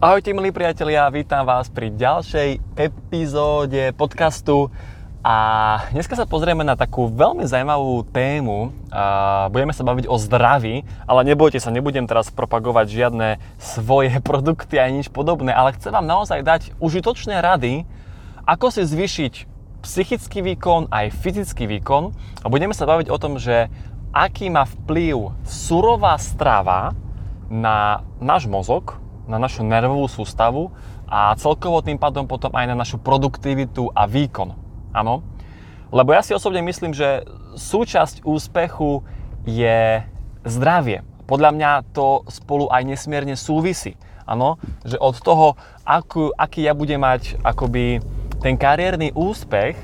Ahojte milí priatelia, vítam vás pri ďalšej epizóde podcastu a dneska sa pozrieme na takú veľmi zaujímavú tému. Budeme sa baviť o zdraví, ale nebojte sa, nebudem teraz propagovať žiadne svoje produkty ani nič podobné, ale chcem vám naozaj dať užitočné rady, ako si zvýšiť psychický výkon aj fyzický výkon a budeme sa baviť o tom, že aký má vplyv surová strava na náš mozog, na našu nervovú sústavu a celkovo tým pádom potom aj na našu produktivitu a výkon. Áno? Lebo ja si osobne myslím, že súčasť úspechu je zdravie. Podľa mňa to spolu aj nesmierne súvisí. Áno? Že od toho, akú, aký ja budem mať akoby ten kariérny úspech,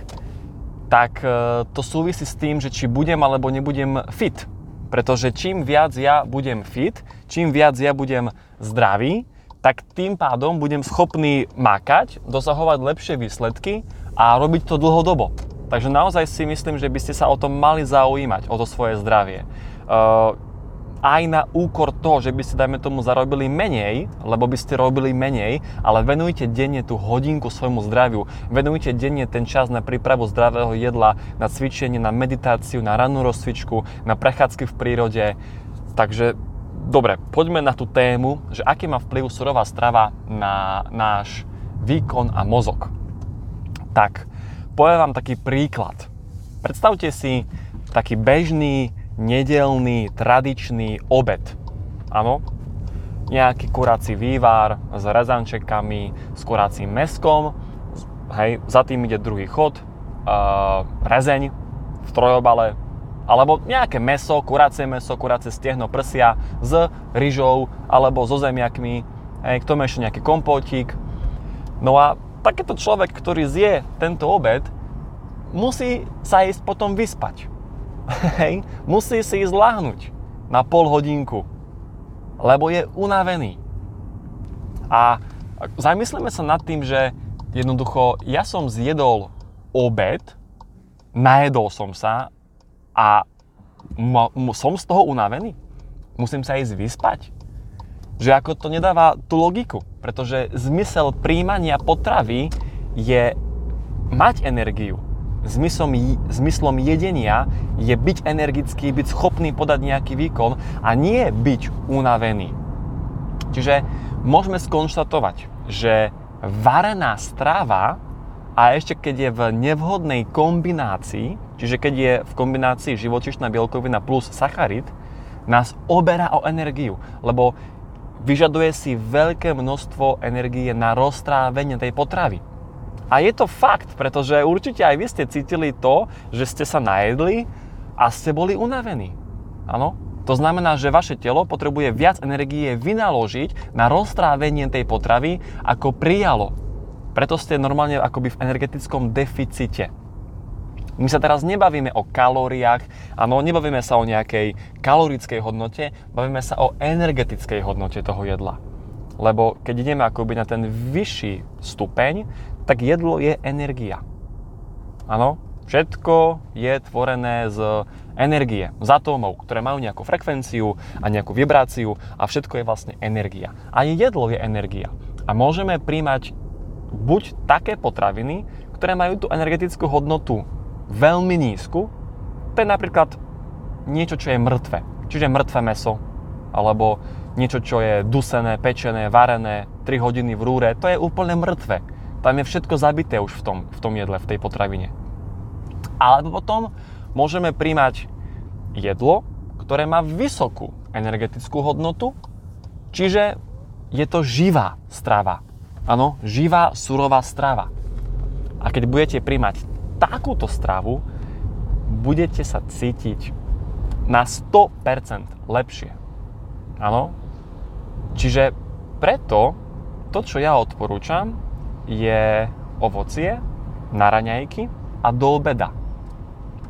tak e, to súvisí s tým, že či budem alebo nebudem fit. Pretože čím viac ja budem fit, čím viac ja budem zdravý, tak tým pádom budem schopný makať, dosahovať lepšie výsledky a robiť to dlhodobo. Takže naozaj si myslím, že by ste sa o tom mali zaujímať, o to svoje zdravie. Aj na úkor toho, že by ste, dajme tomu, zarobili menej, lebo by ste robili menej, ale venujte denne tú hodinku svojmu zdraviu, venujte denne ten čas na prípravu zdravého jedla, na cvičenie, na meditáciu, na rannú rozcvičku, na prechádzky v prírode. Takže Dobre, poďme na tú tému, že aký má vplyv surová strava na náš výkon a mozog. Tak, poviem vám taký príklad. Predstavte si taký bežný, nedelný, tradičný obed. Áno, nejaký kurací vývar s rezančekami, s kuracím meskom, hej, za tým ide druhý chod, uh, rezeň v trojobale, alebo nejaké meso, kuracie meso, kuracie stiehno prsia s ryžou alebo so zemiakmi, hej, k tomu ešte nejaký kompótik. No a takéto človek, ktorý zje tento obed, musí sa ísť potom vyspať. Hej, musí si ísť lahnúť na pol hodinku, lebo je unavený. A zamyslíme sa nad tým, že jednoducho ja som zjedol obed, najedol som sa a ma, som z toho unavený. Musím sa ísť vyspať. Že ako to nedáva tú logiku, pretože zmysel príjmania potravy je mať energiu. Zmyslom, zmyslom jedenia je byť energický, byť schopný podať nejaký výkon a nie byť unavený. Čiže môžeme skonštatovať, že varená strava a ešte keď je v nevhodnej kombinácii, čiže keď je v kombinácii živočišná bielkovina plus sacharid, nás oberá o energiu, lebo vyžaduje si veľké množstvo energie na roztrávenie tej potravy. A je to fakt, pretože určite aj vy ste cítili to, že ste sa najedli a ste boli unavení. Áno? To znamená, že vaše telo potrebuje viac energie vynaložiť na roztrávenie tej potravy, ako prijalo. Preto ste normálne akoby v energetickom deficite. My sa teraz nebavíme o kalóriách, áno, nebavíme sa o nejakej kalorickej hodnote, bavíme sa o energetickej hodnote toho jedla. Lebo keď ideme akoby na ten vyšší stupeň, tak jedlo je energia. Áno, všetko je tvorené z energie, z atómov, ktoré majú nejakú frekvenciu a nejakú vibráciu a všetko je vlastne energia. A jedlo je energia. A môžeme príjmať buď také potraviny, ktoré majú tú energetickú hodnotu veľmi nízku, to je napríklad niečo, čo je mŕtve. Čiže mŕtve meso, alebo niečo, čo je dusené, pečené, varené 3 hodiny v rúre, to je úplne mŕtve. Tam je všetko zabité už v tom, v tom jedle, v tej potravine. Alebo potom môžeme príjmať jedlo, ktoré má vysokú energetickú hodnotu, čiže je to živá strava. Áno, živá, surová strava. A keď budete príjmať takúto stravu, budete sa cítiť na 100% lepšie. Áno? Čiže preto to, čo ja odporúčam, je ovocie na a do obeda.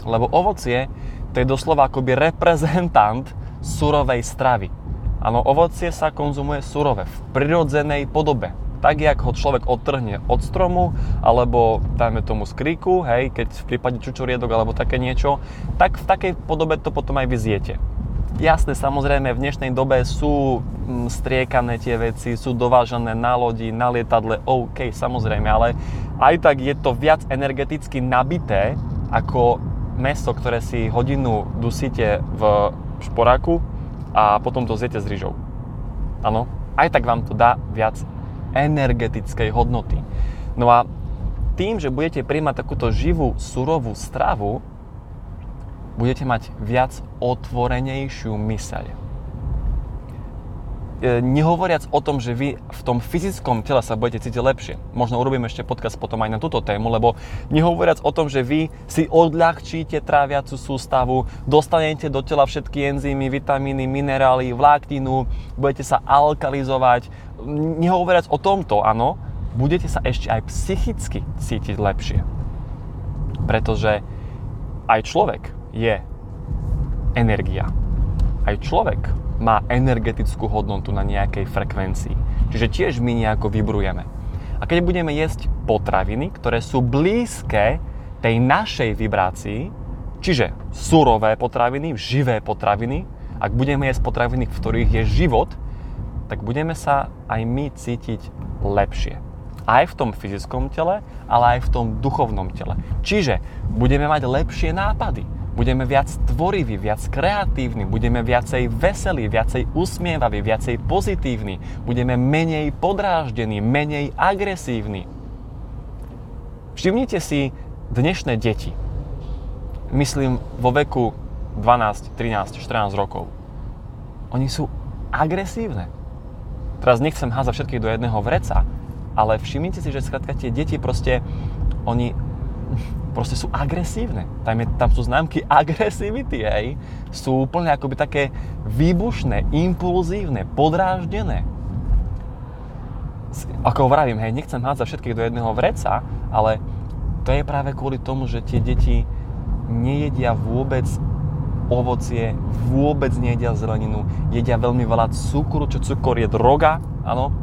Lebo ovocie to je doslova akoby reprezentant surovej stravy. Áno, ovocie sa konzumuje surové, v prirodzenej podobe tak, jak ho človek odtrhne od stromu, alebo dajme tomu z kríku, hej, keď v prípade čučoriedok alebo také niečo, tak v takej podobe to potom aj vyziete. Jasné, samozrejme, v dnešnej dobe sú mm, striekané tie veci, sú dovážané na lodi, na lietadle, OK, samozrejme, ale aj tak je to viac energeticky nabité ako meso, ktoré si hodinu dusíte v šporáku a potom to zjete s rýžou. Áno, aj tak vám to dá viac energetickej hodnoty. No a tým, že budete príjmať takúto živú, surovú stravu, budete mať viac otvorenejšiu myseľ. E, nehovoriac o tom, že vy v tom fyzickom tele sa budete cítiť lepšie. Možno urobím ešte podcast potom aj na túto tému, lebo nehovoriac o tom, že vy si odľahčíte tráviacu sústavu, dostanete do tela všetky enzymy, vitamíny, minerály, vlákninu, budete sa alkalizovať. Nehovoriac o tomto, áno, budete sa ešte aj psychicky cítiť lepšie. Pretože aj človek je energia. Aj človek má energetickú hodnotu na nejakej frekvencii. Čiže tiež my nejako vybrujeme. A keď budeme jesť potraviny, ktoré sú blízke tej našej vibrácii, čiže surové potraviny, živé potraviny, ak budeme jesť potraviny, v ktorých je život, tak budeme sa aj my cítiť lepšie aj v tom fyzickom tele, ale aj v tom duchovnom tele. Čiže budeme mať lepšie nápady, budeme viac tvoriví, viac kreatívni, budeme viacej veselí, viacej usmievaví, viacej pozitívni, budeme menej podráždení, menej agresívni. Všimnite si dnešné deti. Myslím vo veku 12, 13, 14 rokov. Oni sú agresívne. Teraz nechcem házať všetkých do jedného vreca, ale všimnite si, že skrátka tie deti proste, oni proste sú agresívne. Tam, je, tam sú známky agresivity, hej. Sú úplne akoby také výbušné, impulzívne, podráždené. Ako vravím, hej, nechcem hádzať všetkých do jedného vreca, ale to je práve kvôli tomu, že tie deti nejedia vôbec ovocie, vôbec nejedia zeleninu, jedia veľmi veľa cukru, čo cukor je droga, áno,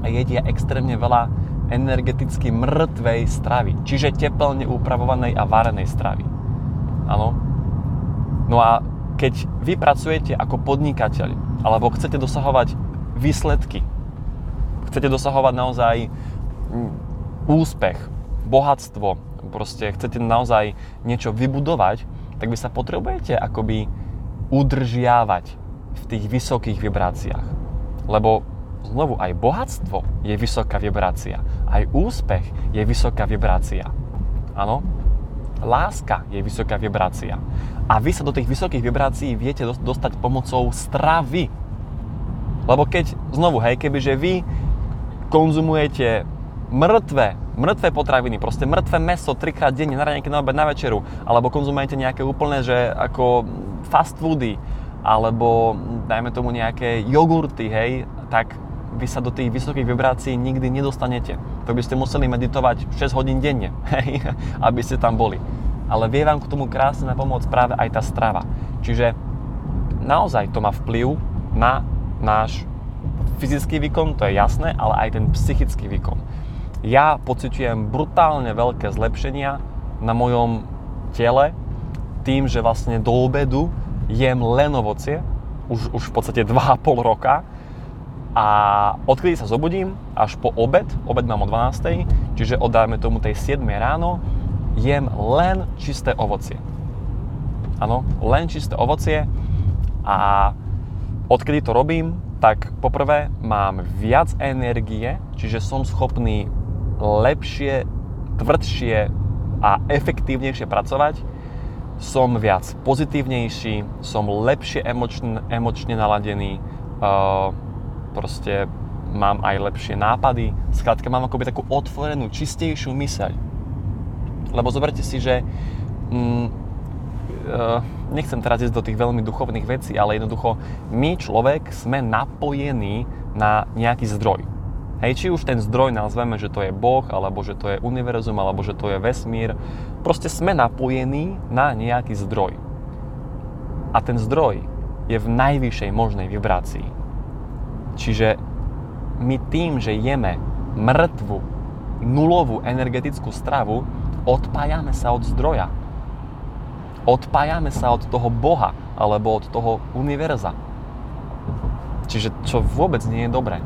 a jedia extrémne veľa energeticky mŕtvej stravy, čiže teplne upravovanej a varenej stravy. Áno. No a keď vy pracujete ako podnikateľ, alebo chcete dosahovať výsledky, chcete dosahovať naozaj mm, úspech, bohatstvo, proste chcete naozaj niečo vybudovať, tak vy sa potrebujete akoby udržiavať v tých vysokých vibráciách. Lebo znovu aj bohatstvo je vysoká vibrácia. Aj úspech je vysoká vibrácia. Áno? Láska je vysoká vibrácia. A vy sa do tých vysokých vibrácií viete dostať pomocou stravy. Lebo keď, znovu, hej, kebyže vy konzumujete mŕtve, mŕtve potraviny, proste mŕtve meso trikrát denne, na raňajky, na obed, na večeru, alebo konzumujete nejaké úplne, že ako fast foody, alebo dajme tomu nejaké jogurty, hej, tak vy sa do tých vysokých vibrácií nikdy nedostanete. To by ste museli meditovať 6 hodín denne, hej, aby ste tam boli. Ale vie vám k tomu krásne pomôcť práve aj tá strava. Čiže naozaj to má vplyv na náš fyzický výkon, to je jasné, ale aj ten psychický výkon. Ja pociťujem brutálne veľké zlepšenia na mojom tele tým, že vlastne do obedu jem len ovocie, už, už v podstate 2,5 roka, a odkedy sa zobudím, až po obed, obed mám o 12, čiže od tomu tej 7 ráno, jem len čisté ovocie. Áno, len čisté ovocie. A odkedy to robím, tak poprvé mám viac energie, čiže som schopný lepšie, tvrdšie a efektívnejšie pracovať. Som viac pozitívnejší, som lepšie emočne, emočne naladený, uh, proste mám aj lepšie nápady, skrátka mám akoby takú otvorenú, čistejšiu myseľ. Lebo zoberte si, že mm, uh, nechcem teraz ísť do tých veľmi duchovných vecí, ale jednoducho my človek sme napojení na nejaký zdroj. Hej, či už ten zdroj nazveme, že to je Boh, alebo že to je univerzum, alebo že to je vesmír. Proste sme napojení na nejaký zdroj. A ten zdroj je v najvyššej možnej vibrácii. Čiže my tým, že jeme mŕtvu, nulovú energetickú stravu, odpájame sa od zdroja. Odpájame sa od toho Boha, alebo od toho univerza. Čiže čo vôbec nie je dobré.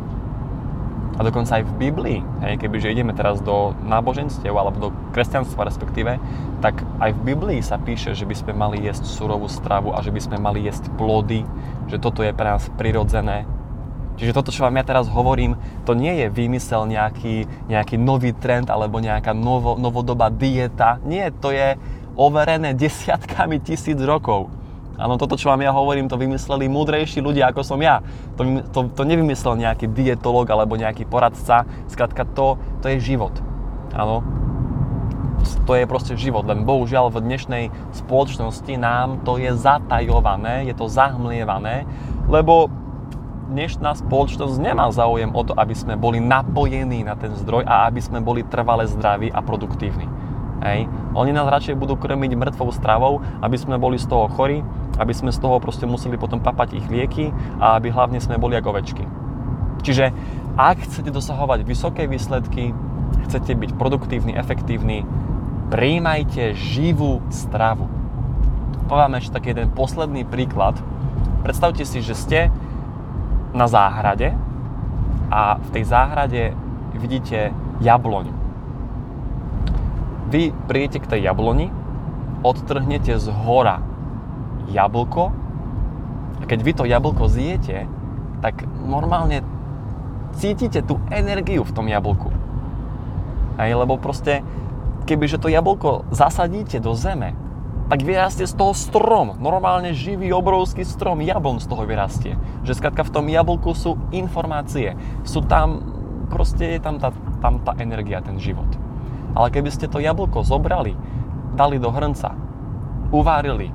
A dokonca aj v Biblii, hej, kebyže ideme teraz do náboženstiev alebo do kresťanstva respektíve, tak aj v Biblii sa píše, že by sme mali jesť surovú stravu a že by sme mali jesť plody, že toto je pre nás prirodzené. Čiže toto, čo vám ja teraz hovorím, to nie je vymysel nejaký, nejaký nový trend alebo nejaká novo, novodobá dieta. Nie, to je overené desiatkami tisíc rokov. Áno, toto, čo vám ja hovorím, to vymysleli múdrejší ľudia, ako som ja. To, to, to nevymyslel nejaký dietolog alebo nejaký poradca. Skrátka, to, to je život. Áno. To je proste život, len bohužiaľ v dnešnej spoločnosti nám to je zatajované, je to zahmlievané, lebo dnešná spoločnosť nemá záujem o to, aby sme boli napojení na ten zdroj a aby sme boli trvale zdraví a produktívni. Hej. Oni nás radšej budú krmiť mŕtvou stravou, aby sme boli z toho chorí, aby sme z toho proste museli potom papať ich lieky a aby hlavne sme boli ako ovečky. Čiže ak chcete dosahovať vysoké výsledky, chcete byť produktívny, efektívny, príjmajte živú stravu. Poviem ešte taký jeden posledný príklad. Predstavte si, že ste na záhrade a v tej záhrade vidíte jabloň vy príjete k tej jabloni, odtrhnete z hora jablko a keď vy to jablko zjete, tak normálne cítite tú energiu v tom jablku. Hej, lebo proste, kebyže to jablko zasadíte do zeme, tak vyrastie z toho strom, normálne živý, obrovský strom, jablon z toho vyrastie. Že skrátka v tom jablku sú informácie, sú tam, proste je tam tá, tam tá energia, ten život. Ale keby ste to jablko zobrali, dali do hrnca, uvárili,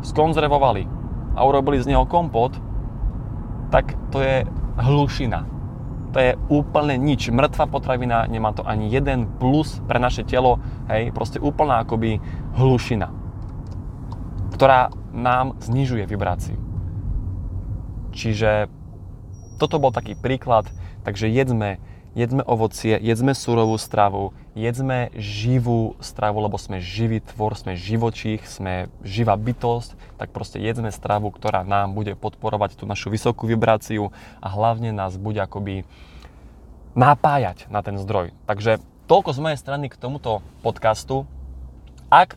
skonzervovali a urobili z neho kompot, tak to je hlušina. To je úplne nič. Mŕtva potravina, nemá to ani jeden plus pre naše telo, hej, proste úplná akoby hlušina, ktorá nám znižuje vibráciu. Čiže toto bol taký príklad, takže jedzme jedzme ovocie, jedzme surovú stravu, jedzme živú stravu, lebo sme živý tvor, sme živočích, sme živá bytosť, tak proste jedzme stravu, ktorá nám bude podporovať tú našu vysokú vibráciu a hlavne nás bude akoby napájať na ten zdroj. Takže toľko z mojej strany k tomuto podcastu. Ak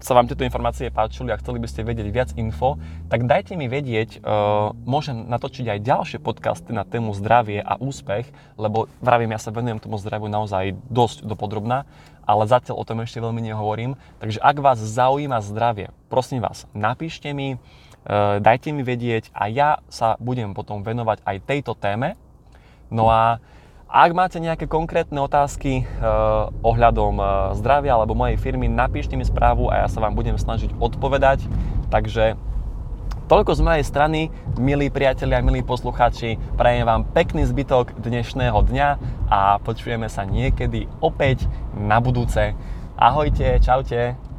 sa vám tieto informácie páčili a chceli by ste vedieť viac info, tak dajte mi vedieť, uh, môžem natočiť aj ďalšie podcasty na tému zdravie a úspech, lebo vravím, ja sa venujem tomu zdraviu naozaj dosť dopodrobná, ale zatiaľ o tom ešte veľmi nehovorím. Takže ak vás zaujíma zdravie, prosím vás, napíšte mi, uh, dajte mi vedieť a ja sa budem potom venovať aj tejto téme. No a ak máte nejaké konkrétne otázky uh, ohľadom uh, zdravia alebo mojej firmy, napíšte mi správu a ja sa vám budem snažiť odpovedať. Takže toľko z mojej strany, milí priatelia, milí poslucháči, prajem vám pekný zbytok dnešného dňa a počujeme sa niekedy opäť na budúce. Ahojte, čaute.